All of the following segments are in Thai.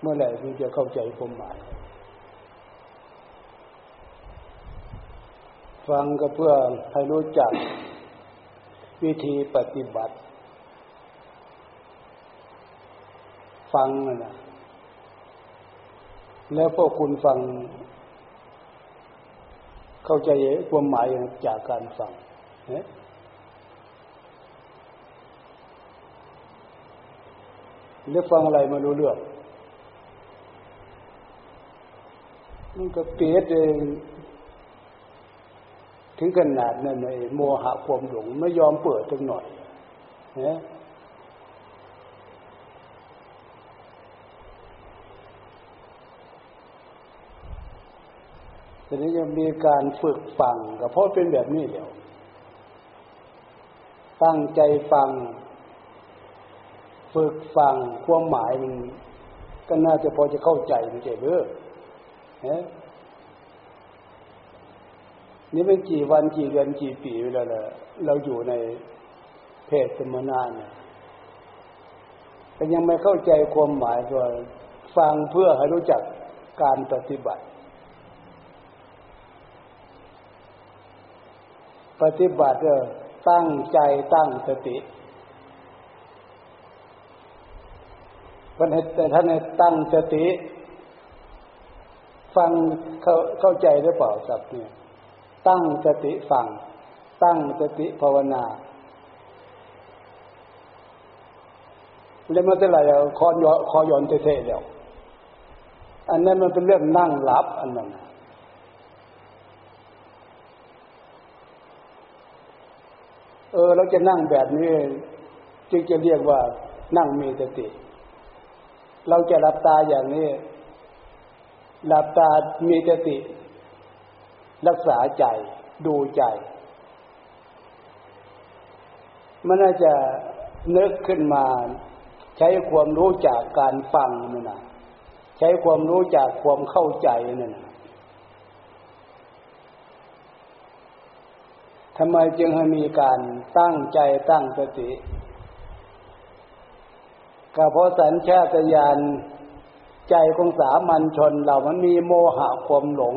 เมื่อไหร่มันจะเข้าใจความหมาย ฟังก็เพื่อให้รู้จักวิธีปฏิบัติ ฟังนะแล้วพวกคุณฟัง เข้าใจความหมายจากการฟังเนี่ย หรือฟังอะไรมารู้เรื่องมันก็เปียนเองถึงขนาดนั้นเลยโมหะความหลงไม่ยอมเปิดตั้งหน่อยนะทีนี้ยังมีการฝึกฟังก็เพราะเป็นแบบนี้เดียวตั้งใจฟัง ฝึกฟังความหมายมันก็น่าจะพอจะเข้าใจมันจะเลือนี่เป็นกี่วันกี่เดือนกี่ปีแล้วล่ะเราอยู่ในเพศสมนานเนี่ยแต่ยังไม่เข้าใจความหมายก็ฟังเพื่อให้รู้จักการปฏิบัติ ปฏิบัติก็ตั้งใจตั้งสติ วันแต่ท่านให้ตั้งสติ ฟังเข้าเข้าใจหรือเปล่าสับเนี่ยตั้งสติฟัง ตั้งสติภาวนาแล้วมันจะอะไรคอยคอยอนเทๆแล้ว อันนั้นมันเป็นเรื่องนั่งหลับอันนั้นเออเราจะนั่งแบบนี้ จึงจะเรียกว่านั่งมีสติ เราจะหลับตาอย่างนี้ หลับตามีสติ รักษาใจดูใจ มันน่าจะนึกขึ้นมา ใช้ความรู้จากการฟังนั่นะใช้ความรู้จากความเข้าใจนั่นนะทำไมจึงให้มีการตั้งใจตั้งสติ ก็เพราะสัญชาตญาณใจของสามัญชนเรามันมีโมหะความหลง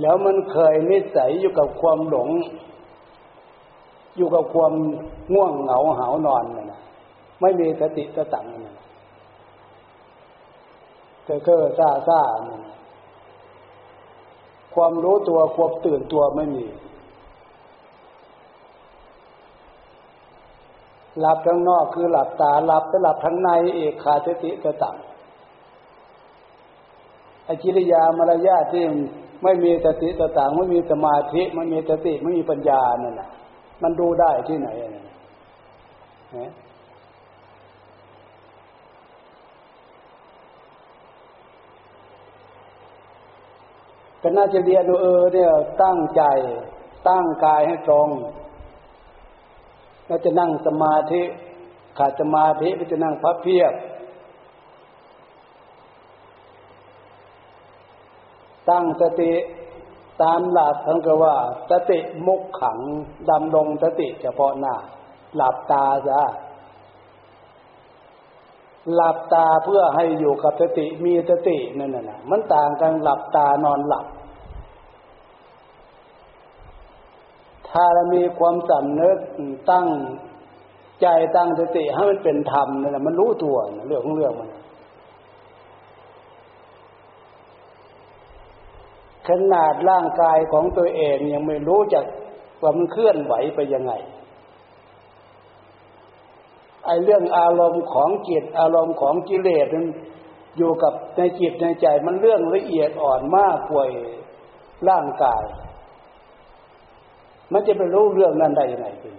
แล้วมันเคยนิสัยอยู่กับความหลง อยู่กับความง่วงเหงาหานอนน่ะไม่มีสติสตังน่ะเก้อเก้อซ่าซ่าความรู้ตัวควบตื่นตัวไม่มี หลับทั้งนอกคือหลับตาหลับแต่หลับทั้งในเอกขาสติสตังอจิริยามารยาที่ไม่มีสติสต่างไม่มีสมาธิไม่มีสติไม่มีปัญญานั่นน่ะมันดูได้ที่ไหนเนี่ยก็น่าจะเรียนเออเนี่ยตั้งใจตั้งกายให้ตรง แล้วจะนั่งสมาธิขาดสมาธิก็จะนั่งพับเพียบ ตั้งสติตามหลักท่านก็ว่า สติมุกขังดำลงสติเฉพาะหน้า หลับตาจ้ะหลับตาเพื่อให้อยู่กับสติมีสตินั่นน่ะมันต่างกันหลับตานอนหลับ ถ้าเรามีความสำนึกตั้งใจตั้งสติให้มันเป็นธรรมนั่แหละมันรู้ตัวเรื่องของเรื่องมันขนาดร่างกายของตัวเองยังไม่รู้จักว่ามันเคลื่อนไหวไปยังไงไอ้เรื่องอารมณ์ของจิตอารมณ์ของกิเลสนั้นอยู่กับในจิตในใจมันเรื่องละเอียดอ่อนมากกว่าร่างกาย มันจะไปรู้เรื่องนั้นได้ยังไงเป็น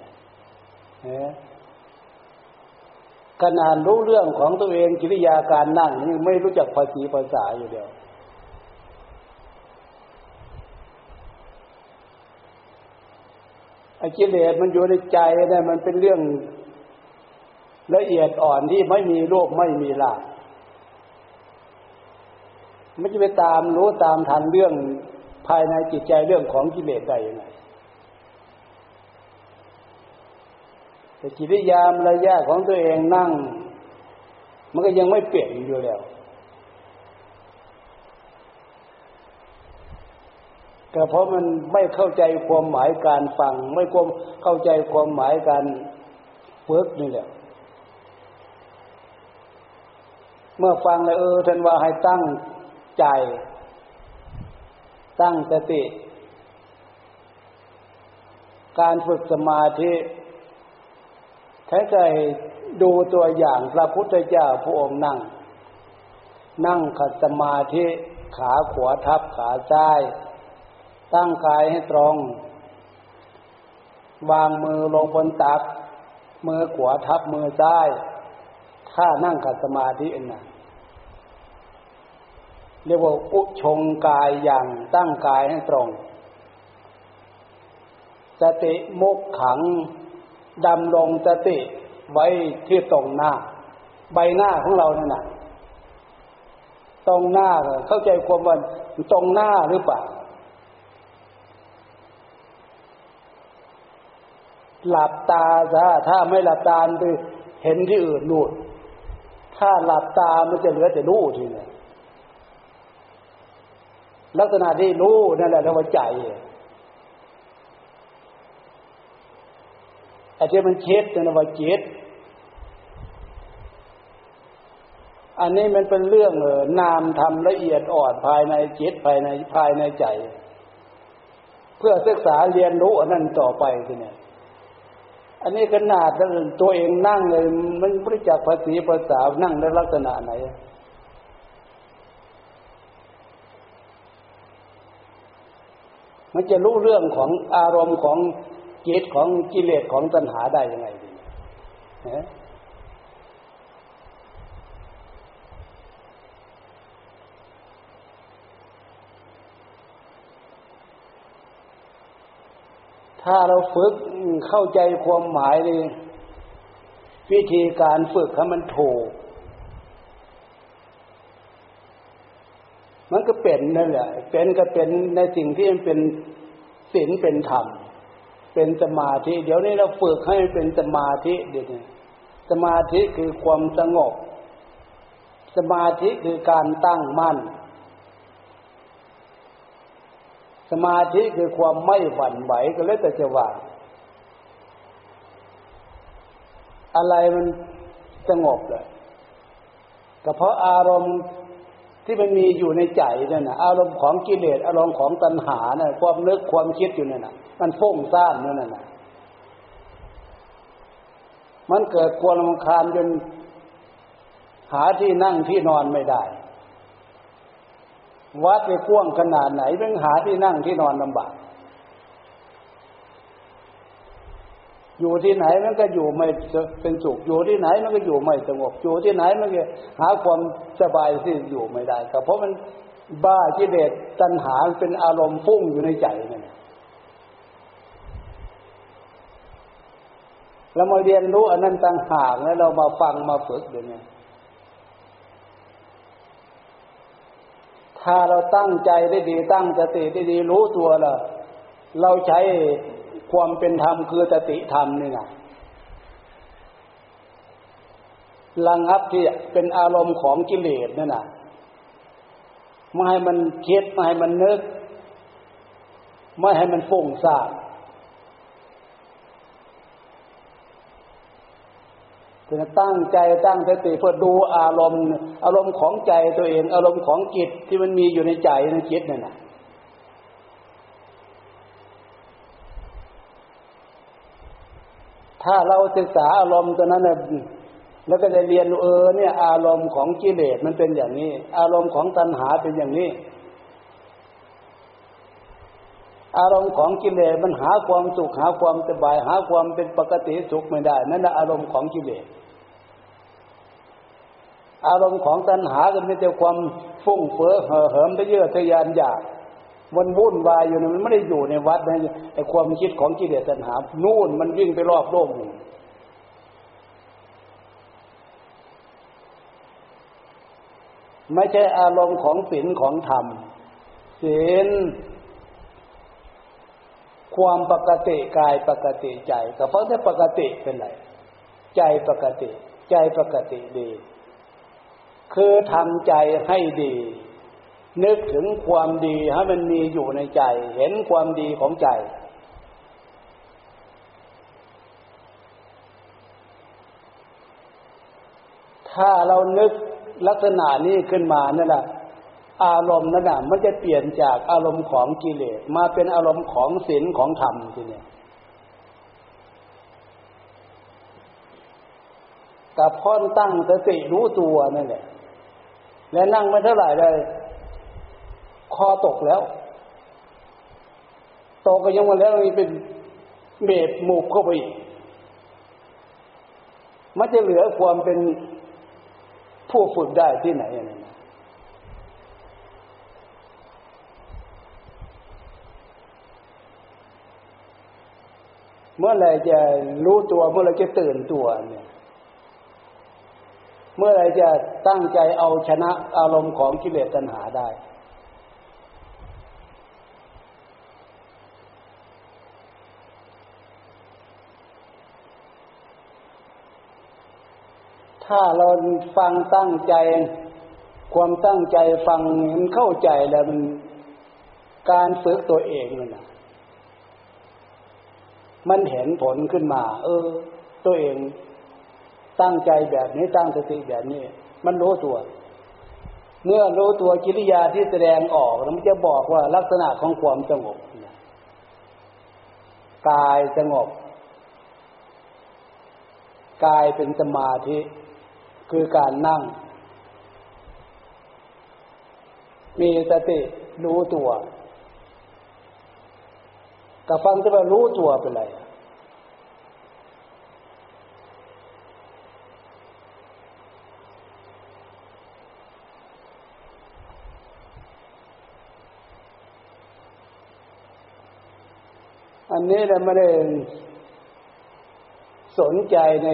ขนาดรู้เรื่องของตัวเองกิริยาการนั่งนี่ไม่รู้จักภาษีภาษาอยู่เดียวไอ้กิเลสมันอยู่ในใจเนี่ยมันเป็นเรื่องละเอียดอ่อนที่ไม่มีโรคไม่มีลาไม่จะไปตามรู้ตามทันเรื่องภายในจิตใจเรื่องของกิเลสได้ยังไง แต่กิริยามระยะของตัวเองนั่ง มันก็ยังไม่เปลี่ยนอยู่แล้วก็เพราะมันไม่เข้าใจความหมายการฟัง ไม่ความเข้าใจความหมายการฝึกนี่แหละเมื่อฟังแล้วเออท่านว่าให้ตั้งใจ ตั้งสติ การฝึกสมาธิ แท้ใจดูตัวอย่างพระพุทธเจ้าพระองค์นั่ง นั่งขัดสมาธิขาขวาทับขาซ้าย ตั้งกายให้ตรง วางมือลงบนตัก มือขวาทับมือซ้ายถ้านั่งขัดสมาธิน่ะเรียกว่าอุชงกายอย่างตั้งกายให้ตรง สติมุกขัง ดำลงสติไว้ที่ตรงหน้า ใบหน้าของเราเนั่นน่ะตรงหน้าเข้าใจความว่าตรงหน้าหรือเปล่า หลับตาซะถ้าไม่หลับตาไปเห็นที่อื่นนู่นถ้าหลับตามันจะเหลือแต่รู้ทีเนี่ยลักษณะที่รู้นั่นแหละเรียกว่าใจ ไอ้ที่มันเช็ดนั่นว่าจิตอันนี้มันเป็นเรื่องเออนามทำละเอียดอ่อนภายในจิตภายในภายในใจ เพื่อศึกษาเรียนรู้อันนั้นต่อไปทีนี้อันนี้ขนาดตัวเองนั่งเลย มันไม่จักภาษีภาษานั่งในลักษณะไหนมันจะรู้เรื่องของอารมณ์ของ จิตของกิเลสของตัณหาได้ยังไงดีนะถ้าเราฝึกเข้าใจความหมายเลยวิธีการฝึกให้มันถูก มันก็เป็นนั่นแหละ เป็นก็เป็นในสิ่งที่มันเป็นศีลเป็นธรรม เป็นสมาธิ เดี๋ยวนี้เราฝึกให้เป็นสมาธิเดี๋ยวนี้สมาธิคือความสงบ สมาธิคือการตั้งมั่น สมาธิคือความไม่หวั่นไหวก็เลยแต่จะว่า อะไรมันสงบเลยก็เพราะอารมณ์ ที่มันมีอยู่ในใจนั่นนะอารมณ์ของกิเลสอารมณ์ของตัณหานะ่ะความนึกความคิดอยู่นั่นนะมันฟุ้งซ่านนั่นนะมันเกิดความรำคาญจนหาที่นั่งที่นอนไม่ได้ วัดไปกว้างขนาดไหนเรื่องหาที่นั่งที่นอนลำบาก อยู่ที่ไหนมันก็อยู่ไม่เป็นสุข อยู่ที่ไหนมันก็อยู่ไม่สงบ อยู่ที่ไหนมันก็หาความสบายที่อยู่ไม่ได้ก็เพราะมันบ้ากิเลสตัณหาเป็นอารมณ์ฟุ้งอยู่ในใจนั่นเรามาเรียนรู้อันนั้นต่างหากแล้วเรามาฟังมาฝึกเดี๋ยวนี้ถ้าเราตั้งใจได้ดีตั้งสติได้ดีรู้ตัวล้วเราใช้ ความเป็นธรรมคือสติธรรมนี่นะระงับที่เป็นอารมณ์ของกิเลสนั่นน่ะไม่ให้มันคิดไม่ให้มันนึก ไม่ให้มันฟุ้งซ่านจะตั้งใจตั้งสติเพื่อดูอารมณ์ อารมณ์ของใจตัวเอง อารมณ์ของจิตที่มันมีอยู่ในใจในจิตนั่นน่ะ ถ้าเราศึกษาอารมณ์ตัวนั้นนะแล้วก็จะเรียนเออเนี่ย อารมณ์ของกิเลสมันเป็นอย่างนี้ อารมณ์ของตัณหาเป็นอย่างนี้ อารมณ์ของกิเลสมันหาความสุขหาความสบาย หาความเป็นปกติสุขไม่ได้ นั่นแหละอารมณ์ของกิเลสอารมณ์ของตัณหาก็มีแต่ความฟุ้งเฟ้อเห่อเหิมไปเยอะทะยานอยาก มันวุ่นวายอยู่นะมันไม่ได้อยู่ในวัดนะไอ้ความคิดของกิเลสตัณหา นู่นมันวิ่งไปรอบโลกอยู่ไม่ใช่อารมณ์ของศีลของธรรมศีลความปกติกายปกติใจก็เพราะได้ปกติเป็นไรใจปกติ ใจปกติดี คือทำใจให้ดี นึกถึงความดีให้มันมีอยู่ในใจ เห็นความดีของใจ ถ้าเรานึกลักษณะนี้ขึ้นมานั่นแหละอารมณ์นั่นแหะมันจะเปลี่ยนจากอารมณ์ของกิเลสมาเป็นอารมณ์ของศีลของธรรมทีเนี้กับพ่อนตั้งสติรู้ตัวนั่นแหละและนั่งไม่เท่าไหร่เลย คอตกแล้วตกก็ยังมาแล้วนี่เป็นเบ็ดหมูกเข้าไปอีกมันจะเหลือความเป็นผู้ฝึกได้ที่ไหนนั่นเมื่อไรจะรู้ตัวเมื่อไรจะตื่นตัวเนี่ย เมื่อไรจะตั้งใจเอาชนะอารมณ์ของกิเลสตัณหาได้ ถ้าเราฟังตั้งใจ ความตั้งใจฟังเห็นเข้าใจแล้วมันการฝึกตัวเองนั่นนะมันเห็นผลขึ้นมา เออ ตัวเอง ตั้งใจแบบนี้ตั้งสติแบบนี้ มันรู้ตัว เมื่อรู้ตัวกิริยาที่แสดงออกมันจะบอกว่าลักษณะของความสงบกายสงบกายเป็นสมาธิ คือการนั่ง มีสติรู้ตัวแต่ฟังจะไปรู้ตัวเป็นไรอันนี้เราไม่ได้สนใจใน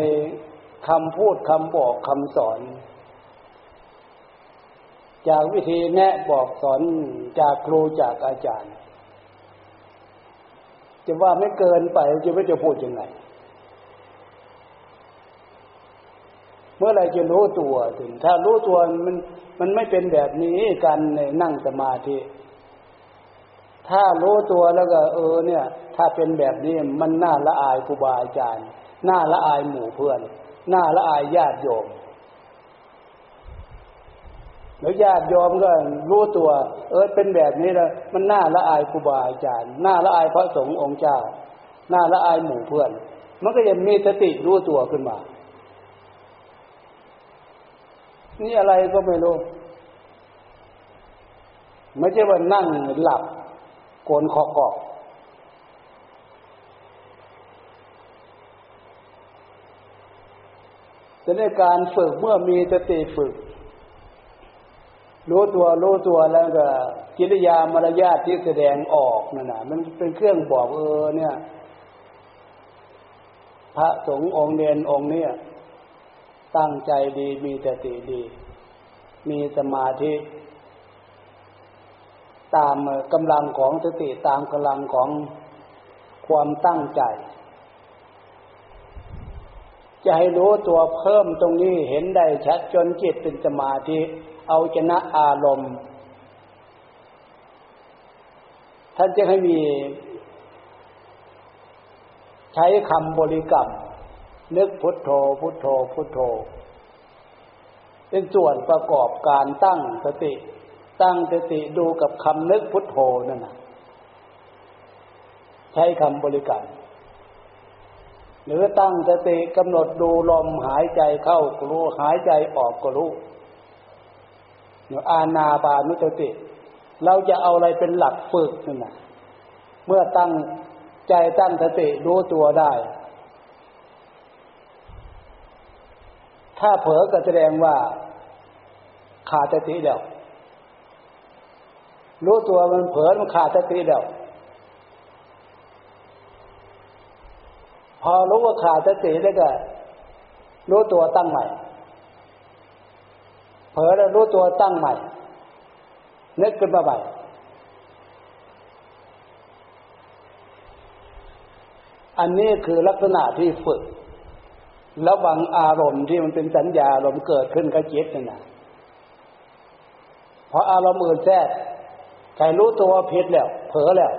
คำพูดคำบอกคำสอน จากวิธีแนะบอกสอนจากครูจากอาจารย์ จะว่าไม่เกินไปจะไม่จะพูดยังไง เมื่อไรจะรู้ตัวถึง ถ้ารู้ตัวมันมันไม่เป็นแบบนี้กันในนั่งสมาธิถ้ารู้ตัวแล้วก็เออเนี่ย ถ้าเป็นแบบนี้มันน่าละอายครูบาอาจารย์ น่าละอายหมู่เพื่อน หน่าละอายญาติโยมแล้วญาติยอมก็รู้ตัว เออเป็นแบบนี้แล้วมันน่าละอายครูบาอาจารย์น่าละอายพระสงฆ์องค์เจ้าน่าละอายหมู่เพื่อน มันก็ยังมีสติรู้ตัวขึ้นมา นี่อะไรก็ไม่รู้ไม่ใช่ว่านั่งหลับโกนคอกอก แต่ในการฝึกเมื่อมีสติฝึก รู้ตัวรู้ตัวแล้วก็กิริยามารยาทที่แสดงออกนั่นนะมันเป็นเครื่องบอกเออเนี่ย พระสงฆ์องค์เนียนองค์เนี่ยตั้งใจดีมีสติดี มีสมาธิ ตามกำลังของสติตามกำลังของความตั้งใจ จะให้รู้ตัวเพิ่มตรงนี้เห็นได้ชัดจนจิตเป็นสมาธิเอาชนะอารมณ์ ท่านจะให้มี ใช้คำบริกรรม นึกพุทโธ พุทโธ พุทโธ เป็นส่วนประกอบการตั้งสติ ตั้งสติดูกับคำนึกพุทโธนั่นนะใช้คำบริกรรม หรือตั้งสติกำหนดดูลมหายใจเข้าก็รู้หายใจออกก็รู้เนี่ยอาณาบานุสติ เราจะเอาอะไรเป็นหลักฝึกนั่นนะเมื่อตั้งใจตั้งสติรู้ตัวได้ ถ้าเผลอก็แสดงว่า ขาดสติแล้ว รู้ตัวมันเผลอมันขาดสติแล้วพ อรู้ว่าขาดสติแล้วก็รู้ตัวตั้งใหม่ เผลอแล้วรู้ตัวตั้งใหม่ นึกขึ้นมาใหม่อันนี้คือลักษณะที่ฝึก ระวังอารมณ์ที่มันเป็นสัญญาอารมณ์เกิดขึ้นกับจิตนั่นนะเพราะอารมณ์อื่นแทรกใครรู้ตัวผิดแล้ว เผลอแล้ว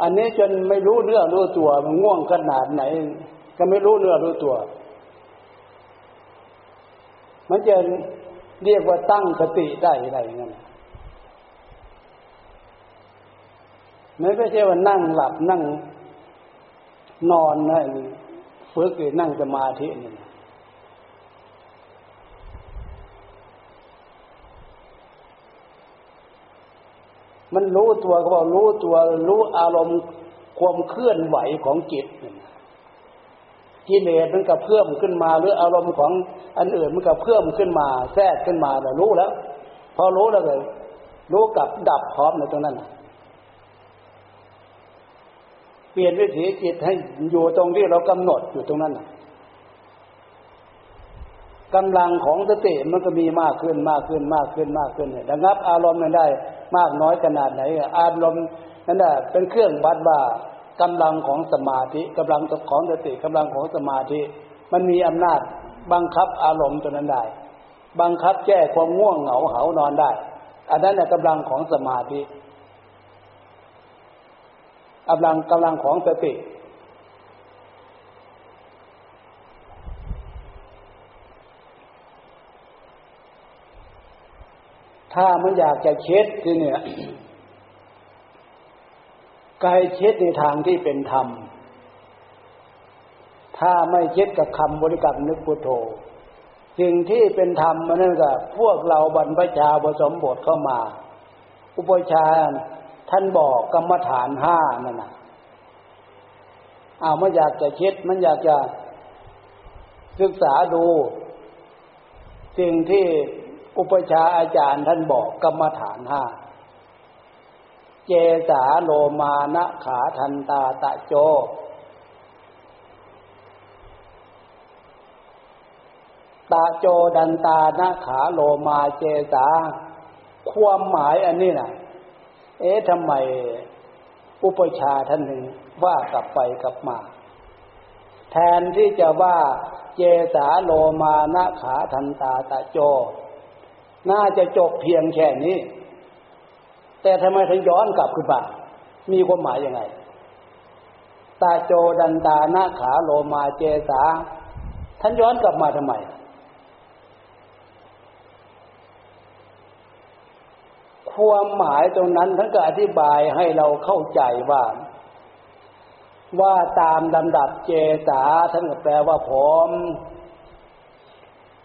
อันนี้จนไม่รู้เนื้อรู้ตัวมันง่วงขนาดไหน ก็ไม่รู้เนื้อรู้ตัว มันจะเรียกว่าตั้งสติได้อะไรนั่นไม่ใช่ว่านั่งหลับนั่งนอนนะฝึกหรือนั่งสมาธินี่ มันรู้ตัวก็บอกรู้ตัวรู้อารมณ์ความเคลื่อนไหวของจิตกิเลสมันก็เพิ่มขึ้นมา หรืออารมณ์ของอันอื่นมันก็เพิ่มขึ้นมา แทรกขึ้นมาแต่รู้แล้ว พอรู้แล้วเลยรู้กับดับพร้อมในตรงนั้นเปลี่ยนวิถีจิตให้อยู่ตรงที่เรากำหนดอยู่ตรงนั้น กำลังของสติมันก็มีมากขึ้นมากขึ้นมากขึ้นมากขึ้นเนี่ยระงับอารมณ์นั้นได้มากน้อยขนาดไหน อารมณ์นั้นแหละเป็นเครื่องบัดว่ากำลังของสมาธิกำลังของสติกำลังของสมาธิ มันมีอำนาจบังคับอารมณ์ตัวนั้นได้ บังคับแก้ความง่วงเหงาเหานอนได้ อันนั้นแหละกำลังของสมาธิกำลังกำลังของสติ ถ้ามันอยากจะเช็ดคือเนี่ยกายเช็ดในทางที่เป็นธรรม ถ้าไม่เช็ดกับคำบริกรรมนึกพุทโธ สิ่งที่เป็นธรรมมันนั่นก็พวกเราบรรพชาผสมบทเข้ามา อุปชาท่านบอกกรรมฐานห้านั่นนะอ้าวมันอยากจะคิดมันอยากจะศึกษาดู สิ่งที่ อุปชาอาจารย์ท่านบอกกรรมฐานห้าเจสาโลมานะขาทันตาตะโจ ตาโจดันตานะขาโลมาเจสา ความหมายอันนี้นะ่ะเอ๊ะทำไมอุปชาท่านหนึ่งว่ากลับไปกลับมา แทนที่จะว่าเจสาโลมานะขาทันตาตะโจ น่าจะจบเพียงแค่นี้ แต่ทำไมถึงย้อนกลับขึ้นมามีความหมายยังไง ตาโจดันตาหน้าขาโลมาเจสา ท่านย้อนกลับมาทำไม ความหมายตรงนั้นท่านก็อธิบายให้เราเข้าใจว่า ว่าตามลำดับเจสาท่านก็แปลว่าผม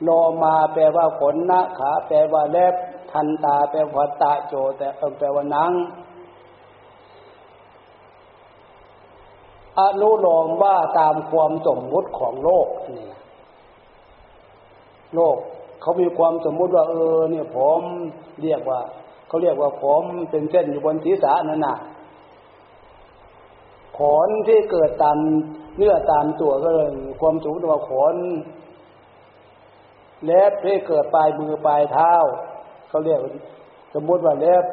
โลมาแปลว่าขนนะขาแปลว่าเล็บ ทันตาแปลว่าตาโจแต่แปลว่านังอนุโลมว่าตามความสมมุติของโลกนี่โลกเขามีความสมมุติว่าเออเนี่ยผมเรียกว่าเขาเรียกว่าผมเป็นเส้นอยู่บนศีรษะนั่นน่ะขนที่เกิดตามเนื้อตามตัวก็เลยความสมมติว่าขน เล็บที่เกิดปลายมือปลายเท้าเขาเรียกสมมติว่าเล็บ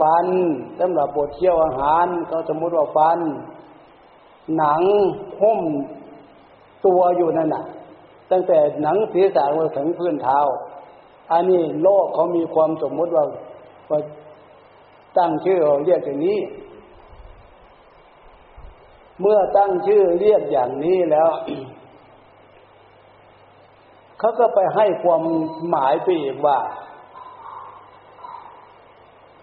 ฟันสำหรับบดเคี้ยวอาหารเขาสมมติว่าฟัน หนังหุ้มตัวอยู่นั่นน่ะ ตั้งแต่หนังศีรษะไปถึงพื้นเท้า อันนี้โลกเขามีความสมมติว่าว่าตั้งชื่อเรียกอย่างนี้ เมื่อตั้งชื่อเรียกอย่างนี้แล้ว เขาก็ไปให้ความหมายไปอีกว่า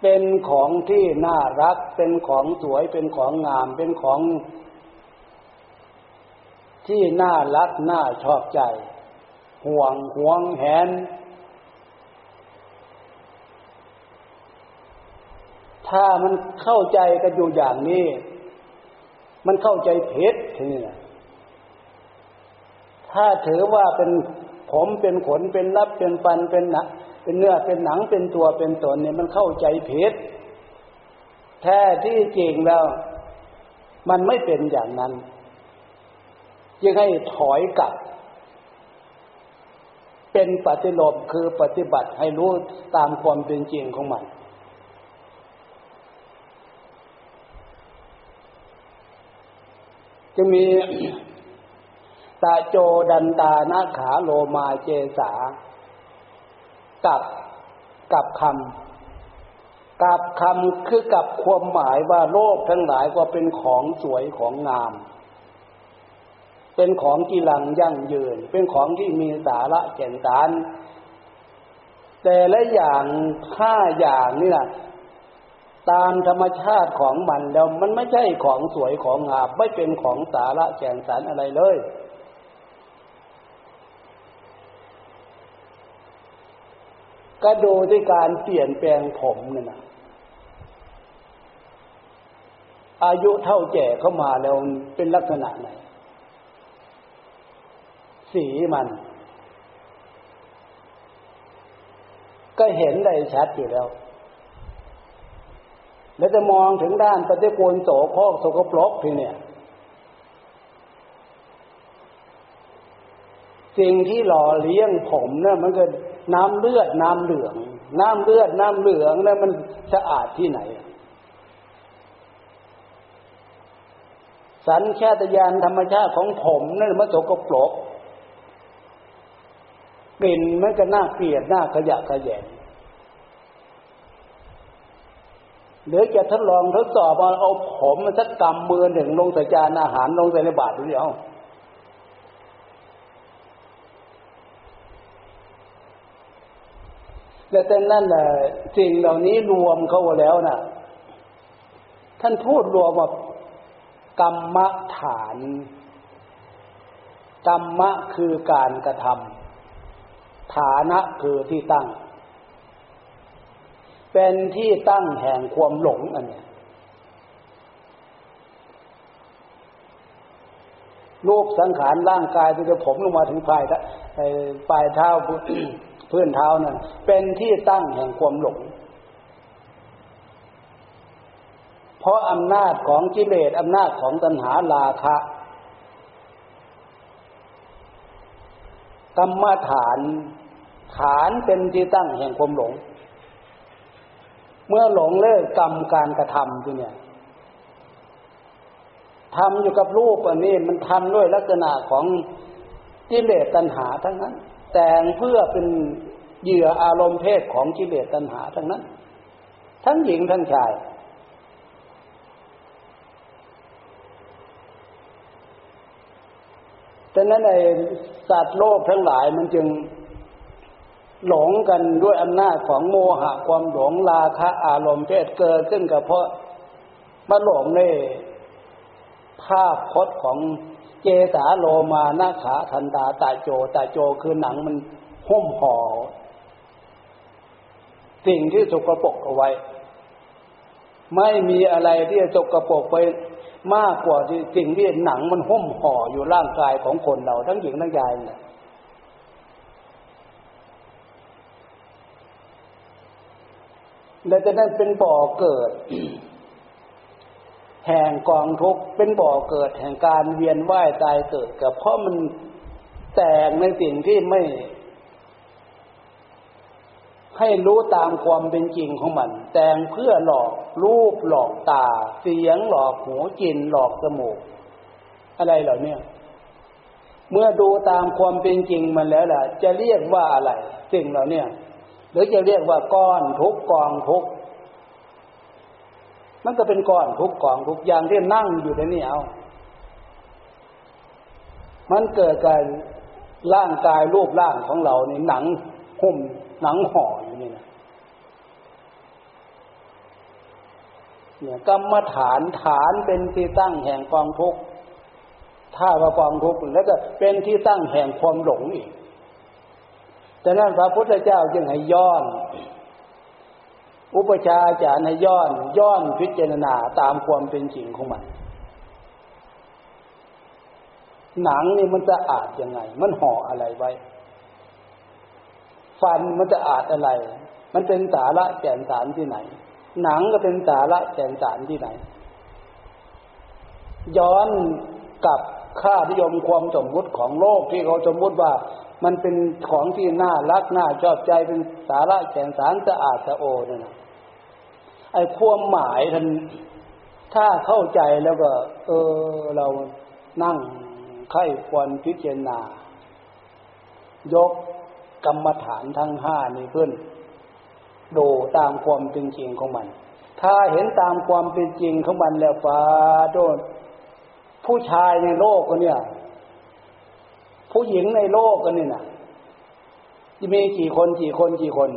เป็นของที่น่ารัก เป็นของสวย เป็นของงาม เป็นของที่น่ารักน่าชอบใจ ห่วงห่วงแหน ถ้ามันเข้าใจกันอยู่อย่างนี้ มันเข้าใจเพชรทีนี้ถ้าถือว่าเป็น ผมเป็นขนเป็นรับเป็นฟันเป็นหนักเป็นเนื้อเป็นหนังเป็นตัวเป็นตนเนี่ยมันเข้าใจผิดแท้ที่จริงแล้ว มันไม่เป็นอย่างนั้นจึงให้ถอยกลับ เป็นปฏิโลมคือปฏิบัติให้รู้ตามความเป็นจริงของมัน จะมี ตาโจดันตานาขาโลมาเจสา กับกับคำกับคำคือกับความหมายว่าโลกทั้งหลายก็เป็นของสวยของงาม เป็นของกีรังยั่งยืน เป็นของที่มีสาระแก่นสาร แต่ละอย่างห้าอย่างนี่นะตามธรรมชาติของมันแล้วมันไม่ใช่ของสวยของงามไม่เป็นของสาระแก่นสารอะไรเลย ก็ดูที่การเปลี่ยนแปลงผมเนี่ยนะอายุเท่าแก่เข้ามาแล้วเป็นลักษณะไหน สีมัน ก็เห็นได้ชัดอยู่แล้ว แล้วจะมองถึงด้านปฏิกูลโสโครกสกปรกทีเนี่ย สิ่งที่หล่อเลี้ยงผมเนี่ยมันก็ น้ำเลือดน้ำเหลือง น้ำเลือดน้ำเหลืองนี่มันสะอาดที่ไหน สัญชาตญาณธรรมชาติของผมนั่นมันสกปรกกลิ่นมันก็น่าเกลียดน่าขยะขยงหรือจะทดลองทดสอบมาเอาผมมันสักกำมือหนึ่งลงใส่จานอาหารลงใส่ในบาตรดูเดียว แต่นั่นแหละสิ่งเหล่านี้รวมเข้าแล้วนะ่ะ ท่านพูดรวมว่ากรรมฐานกรรมะคือการกระทำฐานะคือที่ตั้ง เป็นที่ตั้งแห่งความหลงอันนี้รูปสังขารร่างกายที่จะผมลงมาถึงปลายปลายเท้า พื้นเท้านั่นเป็นที่ตั้งแห่งความหลง เพราะอำนาจของกิเลสอำนาจของตัณหาราคะกรรมฐานฐานเป็นที่ตั้งแห่งความหลง เมื่อหลงเลิกกรรมการกระทำที่เนี่ยทำอยู่กับรูปอันนี้มันทำด้วยลักษณะของกิเลสตัณหาทั้งนั้น แต่งเพื่อเป็นเหยื่ออารมณ์เพศของกิเลสตัณหาทั้งนั้น ทั้งหญิงทั้งชาย ดังนั้นในสัตว์โลกทั้งหลายมันจึงหลงกันด้วยอำนาจของโมหะความหลงราคะอารมณ์เพศเกิดขึ้นกับเพราะมาหลงในภาพพจน์ของ เจสาโลมานาขาทันตาตาโจตาโจคือหนังมันหุ้มห่อสิ่งที่สกปรกเอาไว้ ไม่มีอะไรที่จะสกปรกไปมากกว่าที่สิ่งที่หนังมันหุ้มห่ออยู่ร่างกายของคนเรา ทั้งหญิงทั้งชายเนี่ยและจะนั่นเป็นบ่อเกิด แห่งกองทุกข์เป็นบ่อเกิดแห่งการเวียนว่ายตายเกิดกับเพราะมันแตกในสิ่งที่ไม่ ให้รู้ตามความเป็นจริงของมัน แต่งเพื่อหลอกรูปหลอกตา เสียงหลอกหูจินหลอกจมูก อะไรเหล่านี้เมื่อดูตามความเป็นจริงมันแล้วล่ะ จะเรียกว่าอะไรสิ่งเหล่านี้หรือจะเรียกว่าก้อนทุกกองทุก มันก็เป็นก้อนทุกกองทุกอย่างที่นั่งอยู่ในนี้เอามันเกิดการร่างกายรูปร่างของเรานี่หนังหุ้มหนังห่ออยู่นี่นะเนี่ยกรรมฐานฐานเป็นที่ตั้งแห่งกองทุกข์ถ้าว่ากองทุกข์แล้วก็เป็นที่ตั้งแห่งความหลงอีกแต่นั้นพระพุทธเจ้าจึงให้ย้อน อุปชาจารย์ย้อนย้อนพิจารณาตามความเป็นจริงของมัน หนังนี่มันจะอาดยังไง มันห่ออะไรไว้ ฟันมันจะอาดอะไร มันเป็นสาระแก่นสารที่ไหน หนังก็เป็นสาระแก่นสารที่ไหน ย้อนกับค่านิยมความสมมุติของโลกที่เขาสมมุติว่ามันเป็นของที่น่ารักน่าชอบใจเป็นสาระแก่นสารสะอาดสะโอเนี่ยนะ ไอ้ความหมายท่านถ้าเข้าใจแล้วก็ เออ เรานั่งไข้ควรพิจารณา ยกกรรมฐานทั้งห้านี้ขึ้นดูตามความเป็นจริงของมัน ถ้าเห็นตามความเป็นจริงของมันแล้วฟ้าโดนผู้ชายในโลกก็เนี่ย ผู้หญิงในโลกก็นี่นะจะมีกี่คนกี่คนกี่คน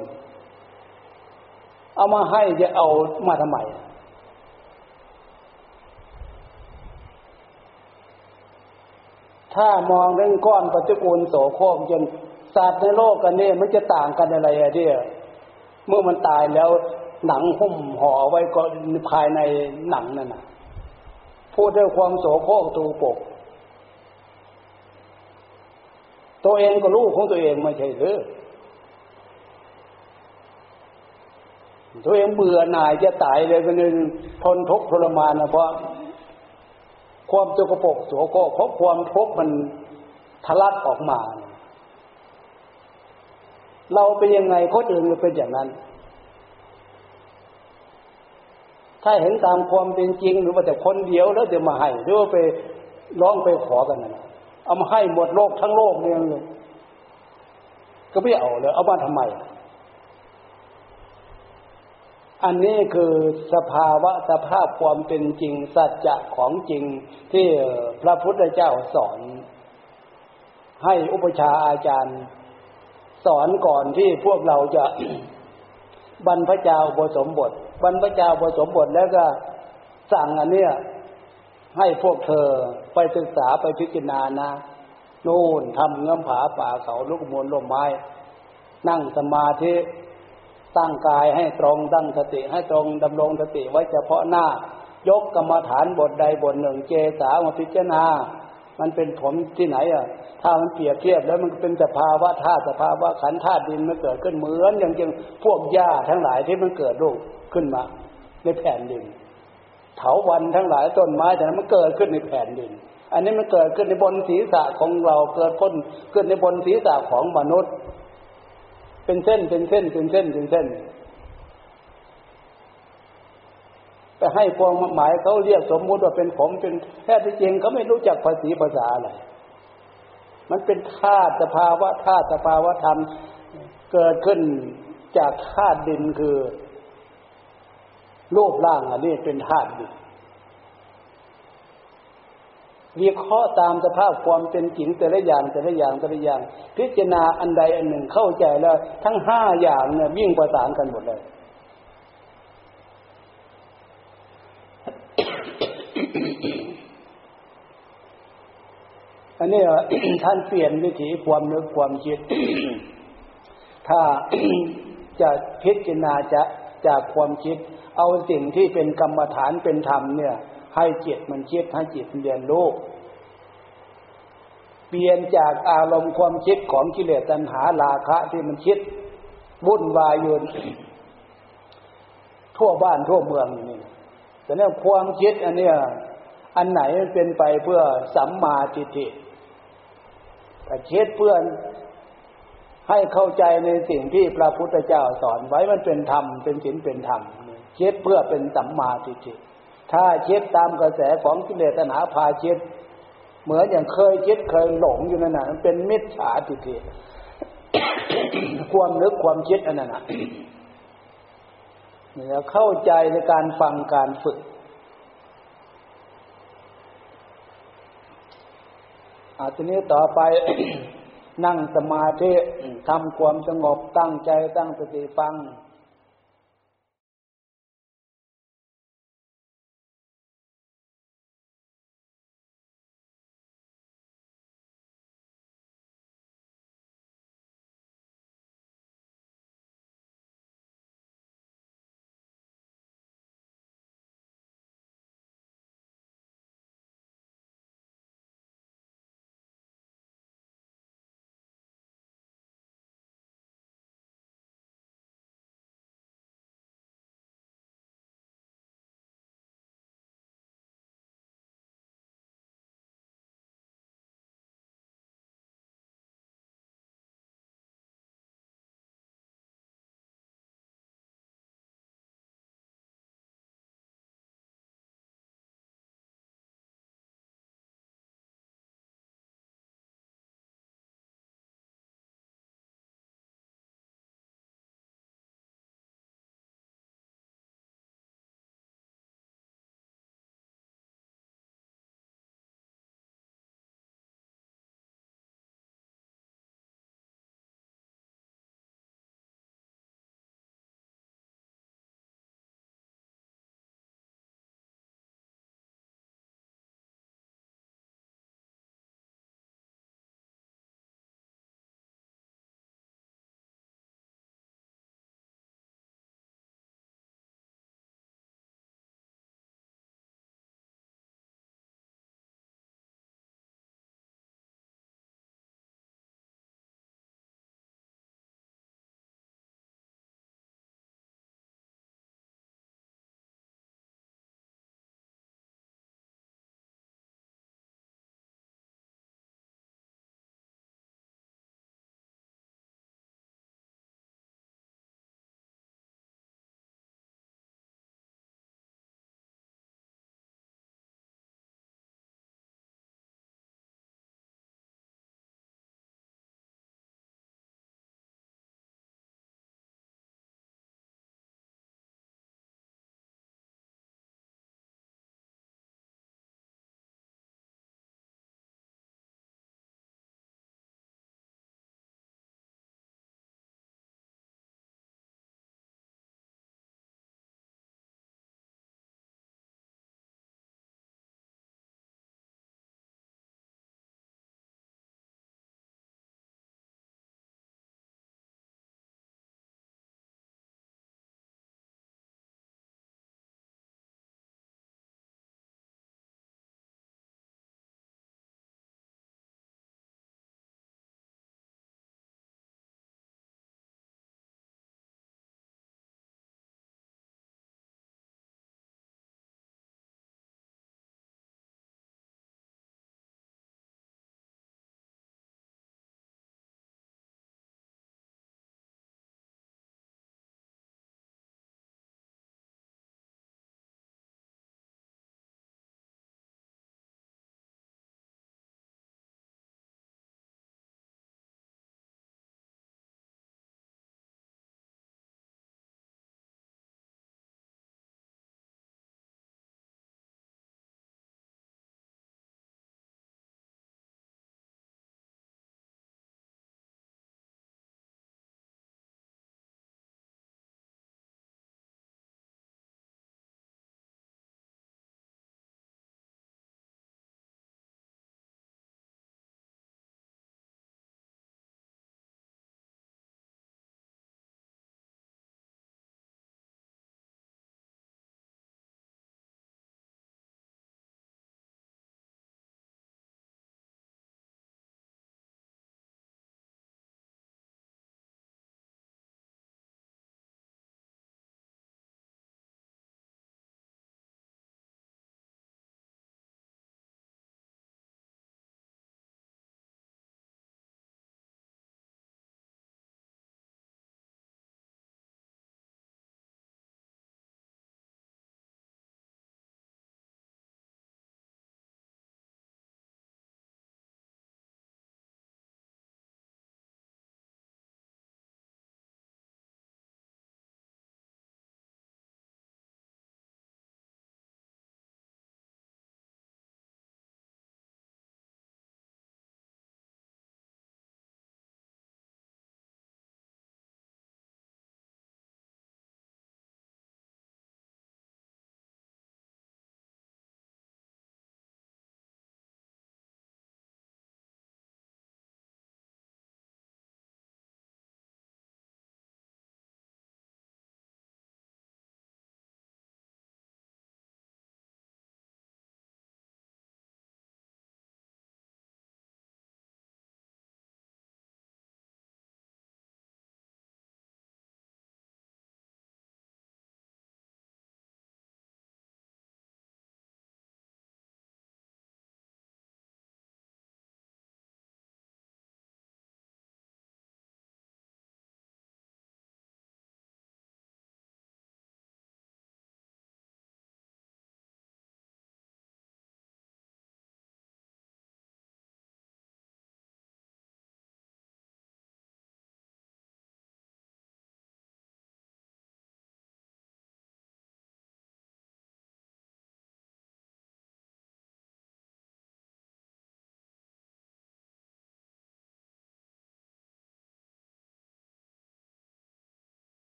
เอามาให้จะเอามาทำไมถ้ามองเรื่องก้อนปฏิกูลโสโครกจนสัตว์ในโลกกันนี่มันจะต่างกันอะไรอะที่เมื่อมันตายแล้วหนังหุ้มห่อไว้ก็ภายในหนังนั่นนะพูดด้วยความโสโครกตูปก ตัวเองก็รู้ของตัวเองไม่ใช่หรือ ตัวเองเบื่อหน่ายจะตายเลยก็นึงทนทุกข์ทรมานนะเพราะความจกปกโสโครกเพราะความทุกข์มันทะลักออกมา เราเป็นยังไงคนอื่นก็เป็นอย่างนั้น ถ้าเห็นตามความเป็นจริงหรือว่าแต่คนเดียวแล้วจะมาให้หรือว่าไปร้องไปขอกันนะเอามาให้หมดโลกทั้งโลกเนี่ยก็ไม่เอาเลยเอามาทำไม อันนี้คือสภาวะสภาพความเป็นจริง สัจจะของจริงที่พระพุทธเจ้าสอน ให้อุปชาอาจารย์ สอนก่อนที่พวกเราจะบรรพเจ้าบสมบท บรรพเจ้าบสมบทแล้วก็สั่งอันเนี้ยให้พวกเธอไปศึกษาไปพิจารณานะนู่นทำเงื่อมผาป่าเขาลูกมวลลมไม้ นั่งสมาธิ ตั้งกายให้ตรงตั้งสติให้ตรงดำรงสติไว้เฉพาะหน้า ยกกรรมฐานบทใดบทหนึ่งเจสามาพิจารณา มันเป็นผลที่ไหนอะ ถ้ามันเปรียบเทียบแล้วมันเป็นสภาวะธาตุสภาวะขันธาตุดินมันเกิดขึ้นเหมือนอย่างเช่นพวกหญ้าทั้งหลายที่มันเกิดลูกขึ้นมา ในแผ่นดินเถาวันทั้งหลายต้นไม้แต่นั้นมันเกิดขึ้นในแผ่นดิน อันนี้มันเกิดขึ้นในบนศีรษะของเราเกิดพ้นขึ้นในบนศีรษะของมนุษย์ เป็นเส้นเป็นเส้นเป็นเส้นเป็นเส้น ไปให้พวงหมายเขาเรียกสมมุติว่าเป็นผมเป็นแท้ที่จริงเขาไม่รู้จักภาษีภาษาอะไรมันเป็นธาตุสภาวะธาตุสภาวะธรรมเกิดขึ้นจากธาตุดินคือ รูปร่างอันนี้เป็นธาตุดิน วิเคราะห์ตามสภาพความเป็นจริงแต่ละอย่างแต่ละอย่างแต่ละอย่าง พิจารณาอันใดอันหนึ่งเข้าใจแล้ว ทั้งห้าอย่างเนี่ยวิ่งประสานกันหมดเลยอันนี้ท่านเปลี่ยนวิถีความนึกความคิด ถ้าจะพิจารณาจะจากความคิด เอาสิ่งที่เป็นกรรมฐานเป็นธรรมเนี่ย ให้จิตมันคิดให้จิตเรียนรู้ เปลี่ยนจากอารมณ์ความคิดของกิเลสตัณหาราคะที่มันคิดวุ่นวายอยู่ทั่วบ้านทั่วเมืองนี่แต่เนี่ยความคิดอันเนี้ยอันไหนมันเป็นไปเพื่อสัมมาทิฏฐิแต่คิดเพื่อนให้เข้าใจในสิ่งที่พระพุทธเจ้าสอนไว้มันเป็นธรรมเป็นศีลเป็นธรรมคิดเพื่อเป็นสัมมาทิฏฐิถ้าคิดตามกระแสของกิเลสตัณหาพาคิด เหมือนอย่างเคยคิดเคยหลงอยู่นั่นน่ะมันเป็นมิจฉาทิฏฐิความนึกความคิดอันนั้นน่ะเนี่ยเข้าใจในการฟังการฝึกอาทีนี้ต่อไปนั่งสมาธิทำความสงบตั้งใจตั้งสติฟัง